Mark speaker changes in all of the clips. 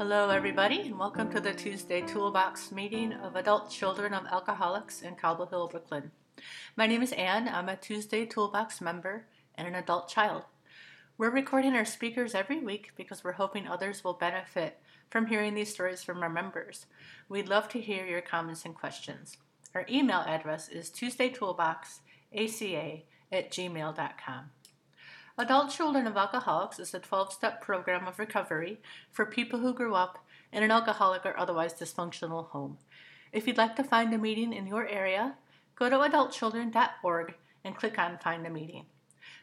Speaker 1: Hello, everybody, and welcome to the Tuesday Toolbox meeting of adult children of alcoholics in Cobble Hill, Brooklyn. My name is Anne. I'm a Tuesday Toolbox member and an adult child. We're recording our speakers every week because we're hoping others will benefit from hearing these stories from our members. We'd love to hear your comments and questions. Our email address is tuesdaytoolboxaca at gmail.com. Adult Children of Alcoholics is a 12 step program of recovery for people who grew up in an alcoholic or otherwise dysfunctional home. If you'd like to find a meeting in your area, go to adultchildren.org and click on Find a Meeting.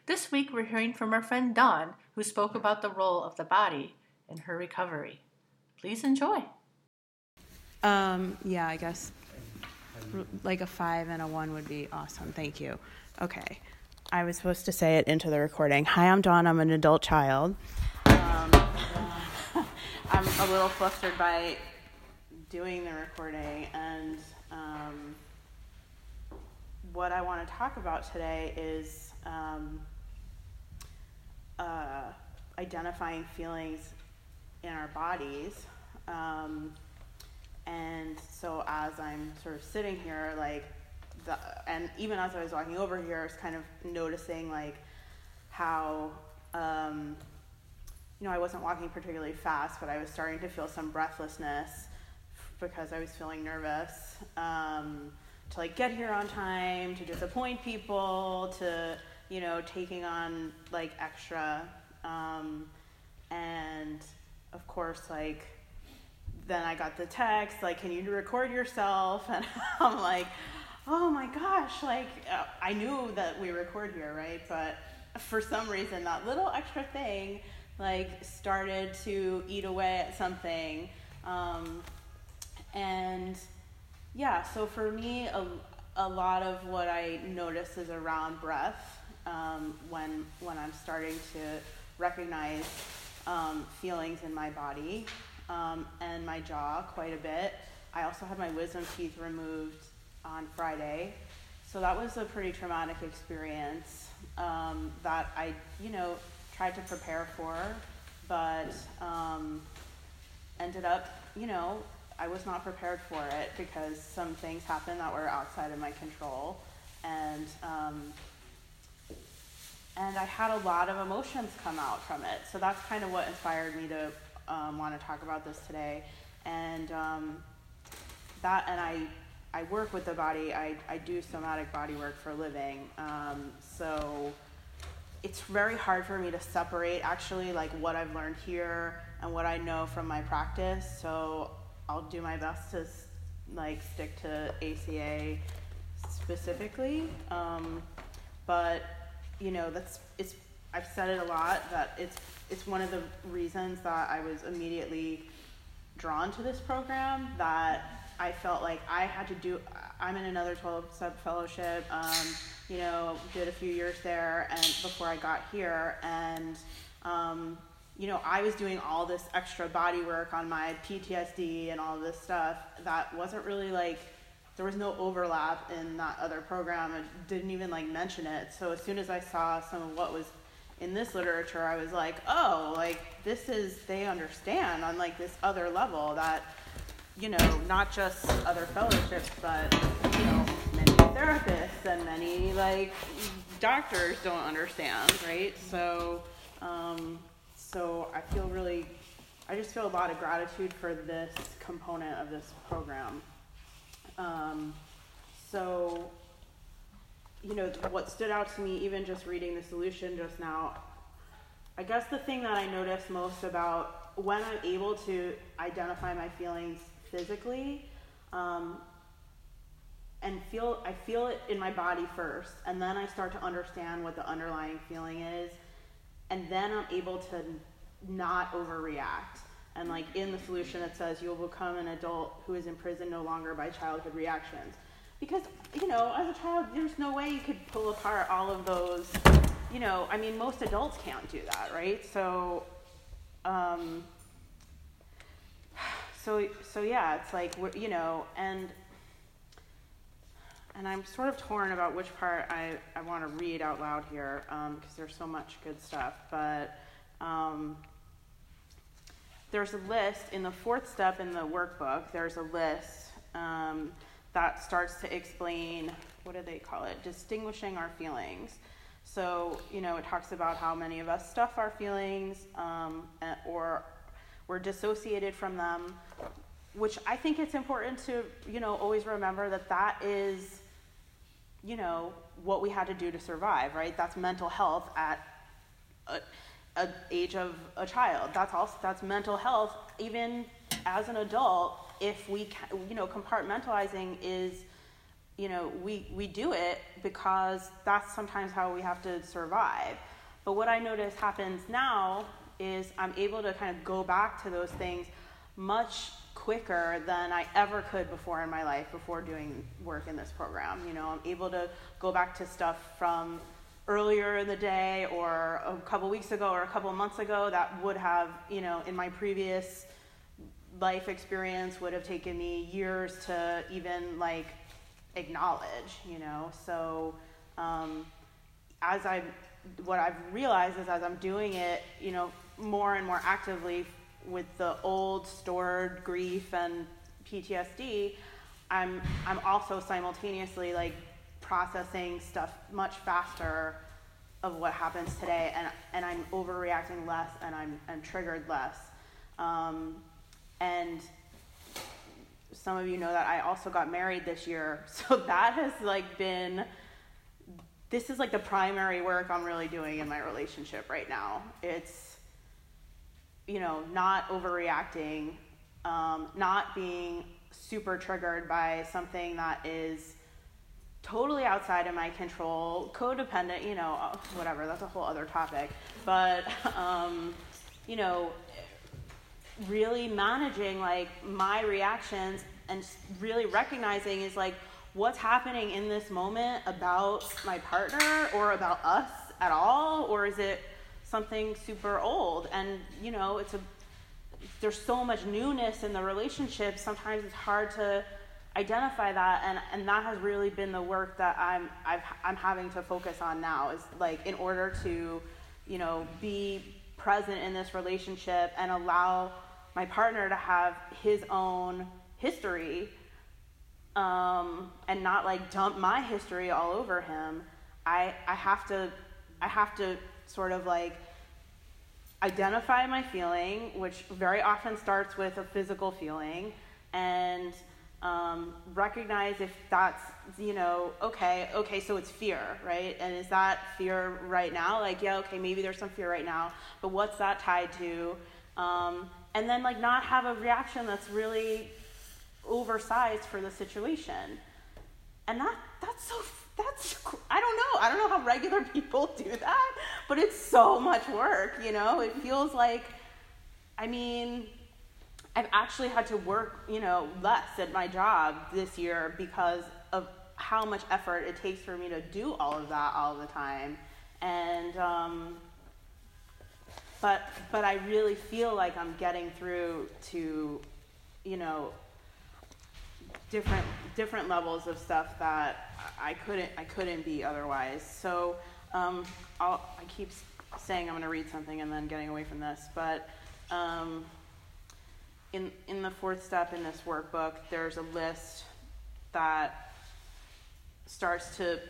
Speaker 1: This week we're hearing from our friend Dawn, who spoke about the role of the body in her recovery. Please enjoy.
Speaker 2: Um, yeah, I guess like a five and a one would be awesome. Thank you. Okay. I was supposed to say it into the recording. Hi, I'm Dawn. I'm an adult child. Um, I'm a little flustered by doing the recording, and um, what I want to talk about today is um, uh, identifying feelings in our bodies. Um, and so, as I'm sort of sitting here, like the, and even as I was walking over here, I was kind of noticing like how, um, you know, I wasn't walking particularly fast, but I was starting to feel some breathlessness because I was feeling nervous um, to like get here on time, to disappoint people, to you know taking on like extra, um, and of course like then I got the text like, "Can you record yourself?" And I'm like oh my gosh, like uh, I knew that we record here, right? But for some reason, that little extra thing like started to eat away at something. Um, and yeah, so for me, a, a lot of what I notice is around breath um, when, when I'm starting to recognize um, feelings in my body um, and my jaw quite a bit. I also had my wisdom teeth removed on Friday. So that was a pretty traumatic experience um, that I, you know, tried to prepare for, but um, ended up, you know, I was not prepared for it because some things happened that were outside of my control, and um, and I had a lot of emotions come out from it. So that's kind of what inspired me to um, want to talk about this today, and um, that and I I work with the body. I, I do somatic body work for a living. Um, so it's very hard for me to separate actually like what I've learned here and what I know from my practice. So I'll do my best to like stick to ACA specifically. Um, but you know that's it's I've said it a lot that it's it's one of the reasons that I was immediately drawn to this program that I felt like I had to do. I'm in another 12 step fellowship. Um, you know, did a few years there, and before I got here, and um, you know, I was doing all this extra body work on my PTSD and all this stuff that wasn't really like there was no overlap in that other program. I didn't even like mention it. So as soon as I saw some of what was in this literature, I was like, oh, like this is they understand on like this other level that you know, not just other fellowships, but, you know, many therapists and many, like, doctors don't understand, right? So, um, so I feel really, I just feel a lot of gratitude for this component of this program. Um, so, you know, what stood out to me, even just reading the solution just now, I guess the thing that I noticed most about when I'm able to identify my feelings physically um, and feel I feel it in my body first, and then I start to understand what the underlying feeling is, and then I'm able to not overreact. And like in the solution, it says you'll become an adult who is imprisoned no longer by childhood reactions. Because you know, as a child, there's no way you could pull apart all of those. You know, I mean, most adults can't do that, right? So. Um, so so yeah, it's like we're, you know, and and I'm sort of torn about which part I, I want to read out loud here because um, there's so much good stuff. But um, there's a list in the fourth step in the workbook, there's a list um, that starts to explain what do they call it? Distinguishing our feelings. So, you know, it talks about how many of us stuff our feelings um, or we're dissociated from them, which I think it's important to, you know, always remember that that is, you know, what we had to do to survive, right? That's mental health at a, a age of a child. That's also that's mental health even as an adult. If we, you know, compartmentalizing is, you know, we we do it because that's sometimes how we have to survive. But what I notice happens now is I'm able to kind of go back to those things much quicker than I ever could before in my life before doing work in this program. You know, I'm able to go back to stuff from earlier in the day or a couple weeks ago or a couple months ago that would have, you know, in my previous life experience would have taken me years to even like acknowledge, you know. So um, as I, what I've realized is as I'm doing it, you know, more and more actively with the old stored grief and PTSD, I'm I'm also simultaneously like processing stuff much faster of what happens today, and and I'm overreacting less, and I'm I'm triggered less, um, and some of you know that I also got married this year, so that has like been this is like the primary work I'm really doing in my relationship right now. It's you know, not overreacting, um, not being super triggered by something that is totally outside of my control, codependent, you know, uh, whatever, that's a whole other topic. But, um, you know, really managing like my reactions and really recognizing is like what's happening in this moment about my partner or about us at all, or is it something super old. And you know it's a there's so much newness in the relationship. Sometimes it's hard to identify that. And and that has really been the work that I'm I've, I'm having to focus on now is like in order to you know be present in this relationship and allow my partner to have his own history um, and not like dump my history all over him I I have to I have to sort of like identify my feeling, which very often starts with a physical feeling, and um, recognize if that's, you know, okay, okay, so it's fear, right? And is that fear right now? Like, yeah, okay, maybe there's some fear right now, but what's that tied to? Um, and then, like, not have a reaction that's really oversized for the situation. And that, that's so that's I don't know. I don't know how regular people do that, but it's so much work, you know? It feels like I mean, I've actually had to work, you know, less at my job this year because of how much effort it takes for me to do all of that all the time. And um, but but I really feel like I'm getting through to, you know, different different levels of stuff that I couldn't I couldn't be otherwise. So um, i keep saying I'm going to read something and then getting away from this, but um, in in the fourth step in this workbook, there's a list that starts to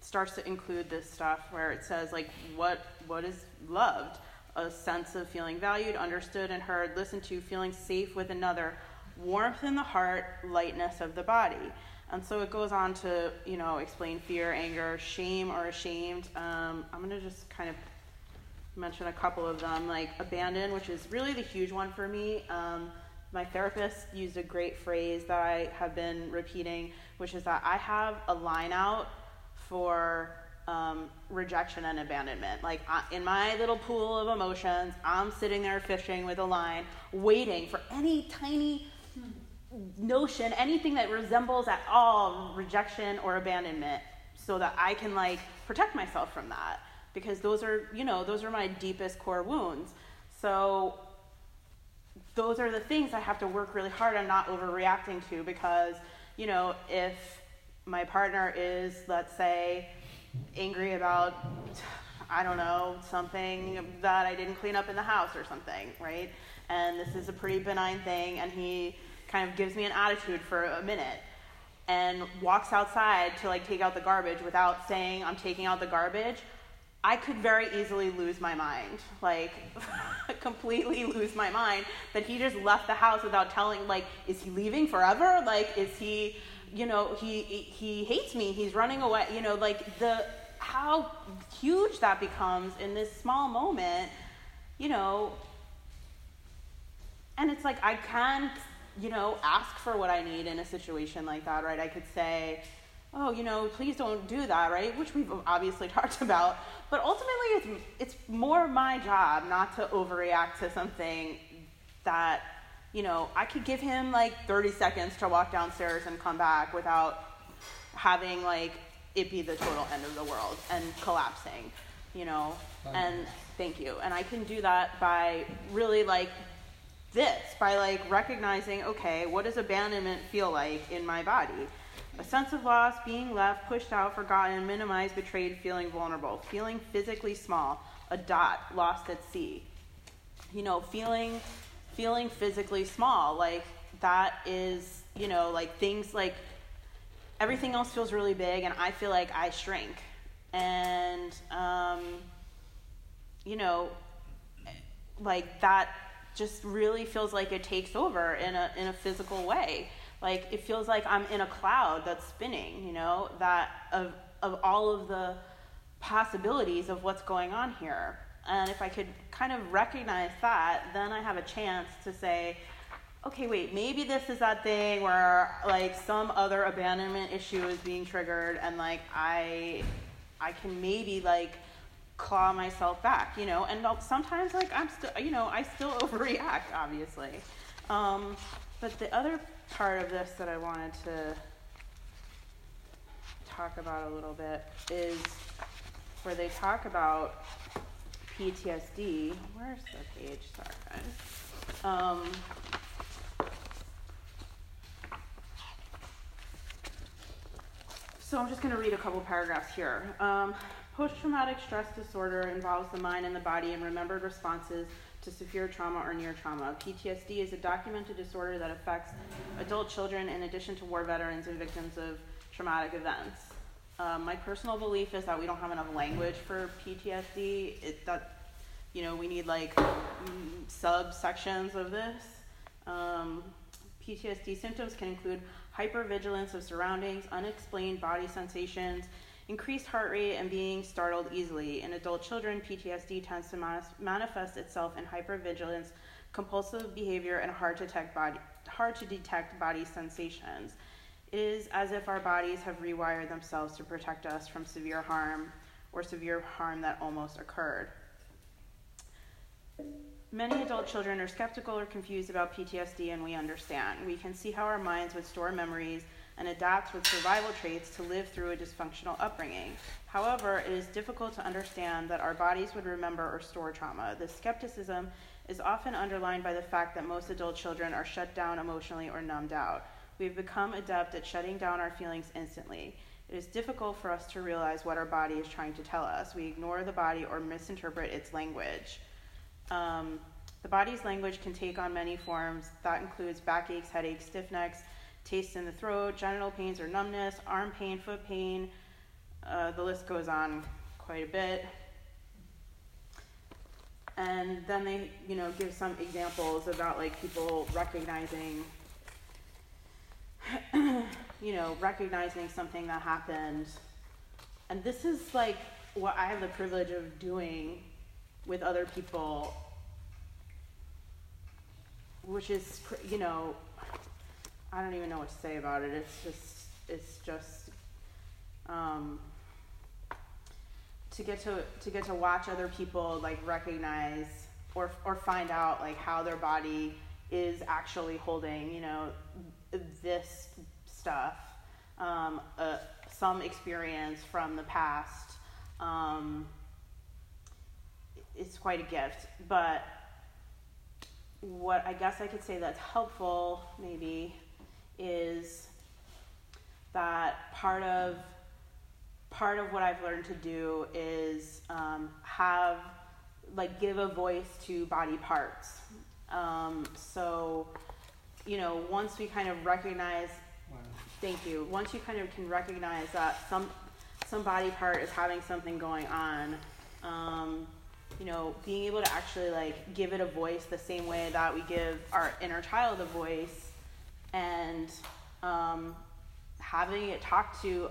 Speaker 2: starts to include this stuff where it says like what what is loved a sense of feeling valued understood and heard listened to feeling safe with another warmth in the heart, lightness of the body. And so it goes on to, you know, explain fear, anger, shame, or ashamed. Um, I'm going to just kind of mention a couple of them, like abandon, which is really the huge one for me. Um, my therapist used a great phrase that I have been repeating, which is that I have a line out for um, rejection and abandonment. Like I, in my little pool of emotions, I'm sitting there fishing with a line, waiting for any tiny notion, anything that resembles at all rejection or abandonment, so that I can like protect myself from that. Because those are, you know, those are my deepest core wounds. So those are the things I have to work really hard on not overreacting to because, you know, if my partner is, let's say, angry about, I don't know, something that I didn't clean up in the house or something, right? And this is a pretty benign thing, and he kind of gives me an attitude for a minute and walks outside to like take out the garbage without saying I'm taking out the garbage, I could very easily lose my mind. Like completely lose my mind that he just left the house without telling like is he leaving forever? Like is he you know, he he hates me. He's running away. You know, like the how huge that becomes in this small moment, you know. And it's like I can you know, ask for what I need in a situation like that, right? I could say, oh, you know, please don't do that, right? Which we've obviously talked about. But ultimately, it's, it's more my job not to overreact to something that, you know, I could give him like 30 seconds to walk downstairs and come back without having like it be the total end of the world and collapsing, you know? And thank you. And I can do that by really like this by like recognizing okay what does abandonment feel like in my body? A sense of loss being left pushed out forgotten minimized betrayed feeling vulnerable feeling physically small a dot lost at sea. You know feeling feeling physically small like that is you know like things like everything else feels really big and i feel like i shrink. And um, you know like that just really feels like it takes over in a in a physical way. Like it feels like I'm in a cloud that's spinning, you know, that of of all of the possibilities of what's going on here. And if I could kind of recognize that, then I have a chance to say, okay, wait, maybe this is that thing where like some other abandonment issue is being triggered and like I I can maybe like claw myself back, you know. And sometimes, like I'm still, you know, I still overreact, obviously. Um, but the other part of this that I wanted to talk about a little bit is where they talk about PTSD. Where's the page? Sorry, guys. Um, so I'm just going to read a couple paragraphs here. Um, Post traumatic stress disorder involves the mind and the body in remembered responses to severe trauma or near trauma. PTSD is a documented disorder that affects adult children in addition to war veterans and victims of traumatic events. Um, my personal belief is that we don't have enough language for PTSD. It, that you know we need like subsections of this. Um, PTSD symptoms can include hypervigilance of surroundings, unexplained body sensations, increased heart rate, and being startled easily. In adult children, PTSD tends to manifest itself in hypervigilance, compulsive behavior, and hard to detect body, hard to detect body sensations. It is as if our bodies have rewired themselves to protect us from severe harm or severe harm that almost occurred. Many adult children are skeptical or confused about PTSD, and we understand. We can see how our minds would store memories and adapts with survival traits to live through a dysfunctional upbringing. However, it is difficult to understand that our bodies would remember or store trauma. This skepticism is often underlined by the fact that most adult children are shut down emotionally or numbed out. We've become adept at shutting down our feelings instantly. It is difficult for us to realize what our body is trying to tell us. We ignore the body or misinterpret its language. Um, the body's language can take on many forms. That includes backaches, headaches, stiff necks, taste in the throat, genital pains or numbness, arm pain, foot pain. Uh, the list goes on quite a bit. And then they, you know, give some examples about like people recognizing, you know, recognizing something that happened. And this is like what I have the privilege of doing with other people, which is, you know, I don't even know what to say about it. It's just, it's just, um, to get to to get to watch other people like recognize or or find out like how their body is actually holding, you know, this stuff, um, uh, some experience from the past. Um, it's quite a gift, but what I guess I could say that's helpful, maybe, is that part of part of what I've learned to do is um, have, like, give a voice to body parts. Um, so, you know, once we kind of recognize, thank you, once you kind of can recognize that some, some body part is having something going on, um, you know, being able to actually like give it a voice the same way that we give our inner child a voice and um, having it talk to,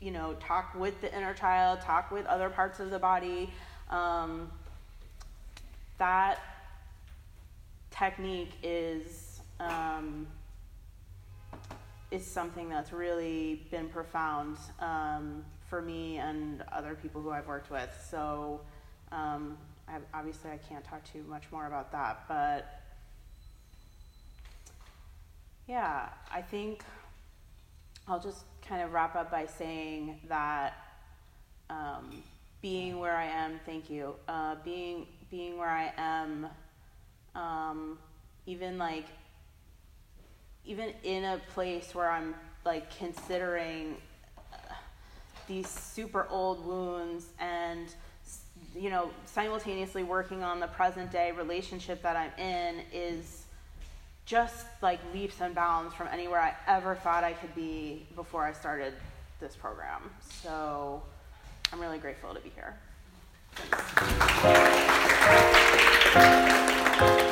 Speaker 2: you know, talk with the inner child, talk with other parts of the body. Um, that technique is um, is something that's really been profound um, for me and other people who I've worked with. So um, I, obviously, I can't talk too much more about that, but yeah, I think I'll just kind of wrap up by saying that um, being where I am, thank you, uh, being being where I am, um, even like even in a place where I'm like considering these super old wounds and you know simultaneously working on the present day relationship that I'm in is just like leaps and bounds from anywhere I ever thought I could be before I started this program. So I'm really grateful to be here. Thanks.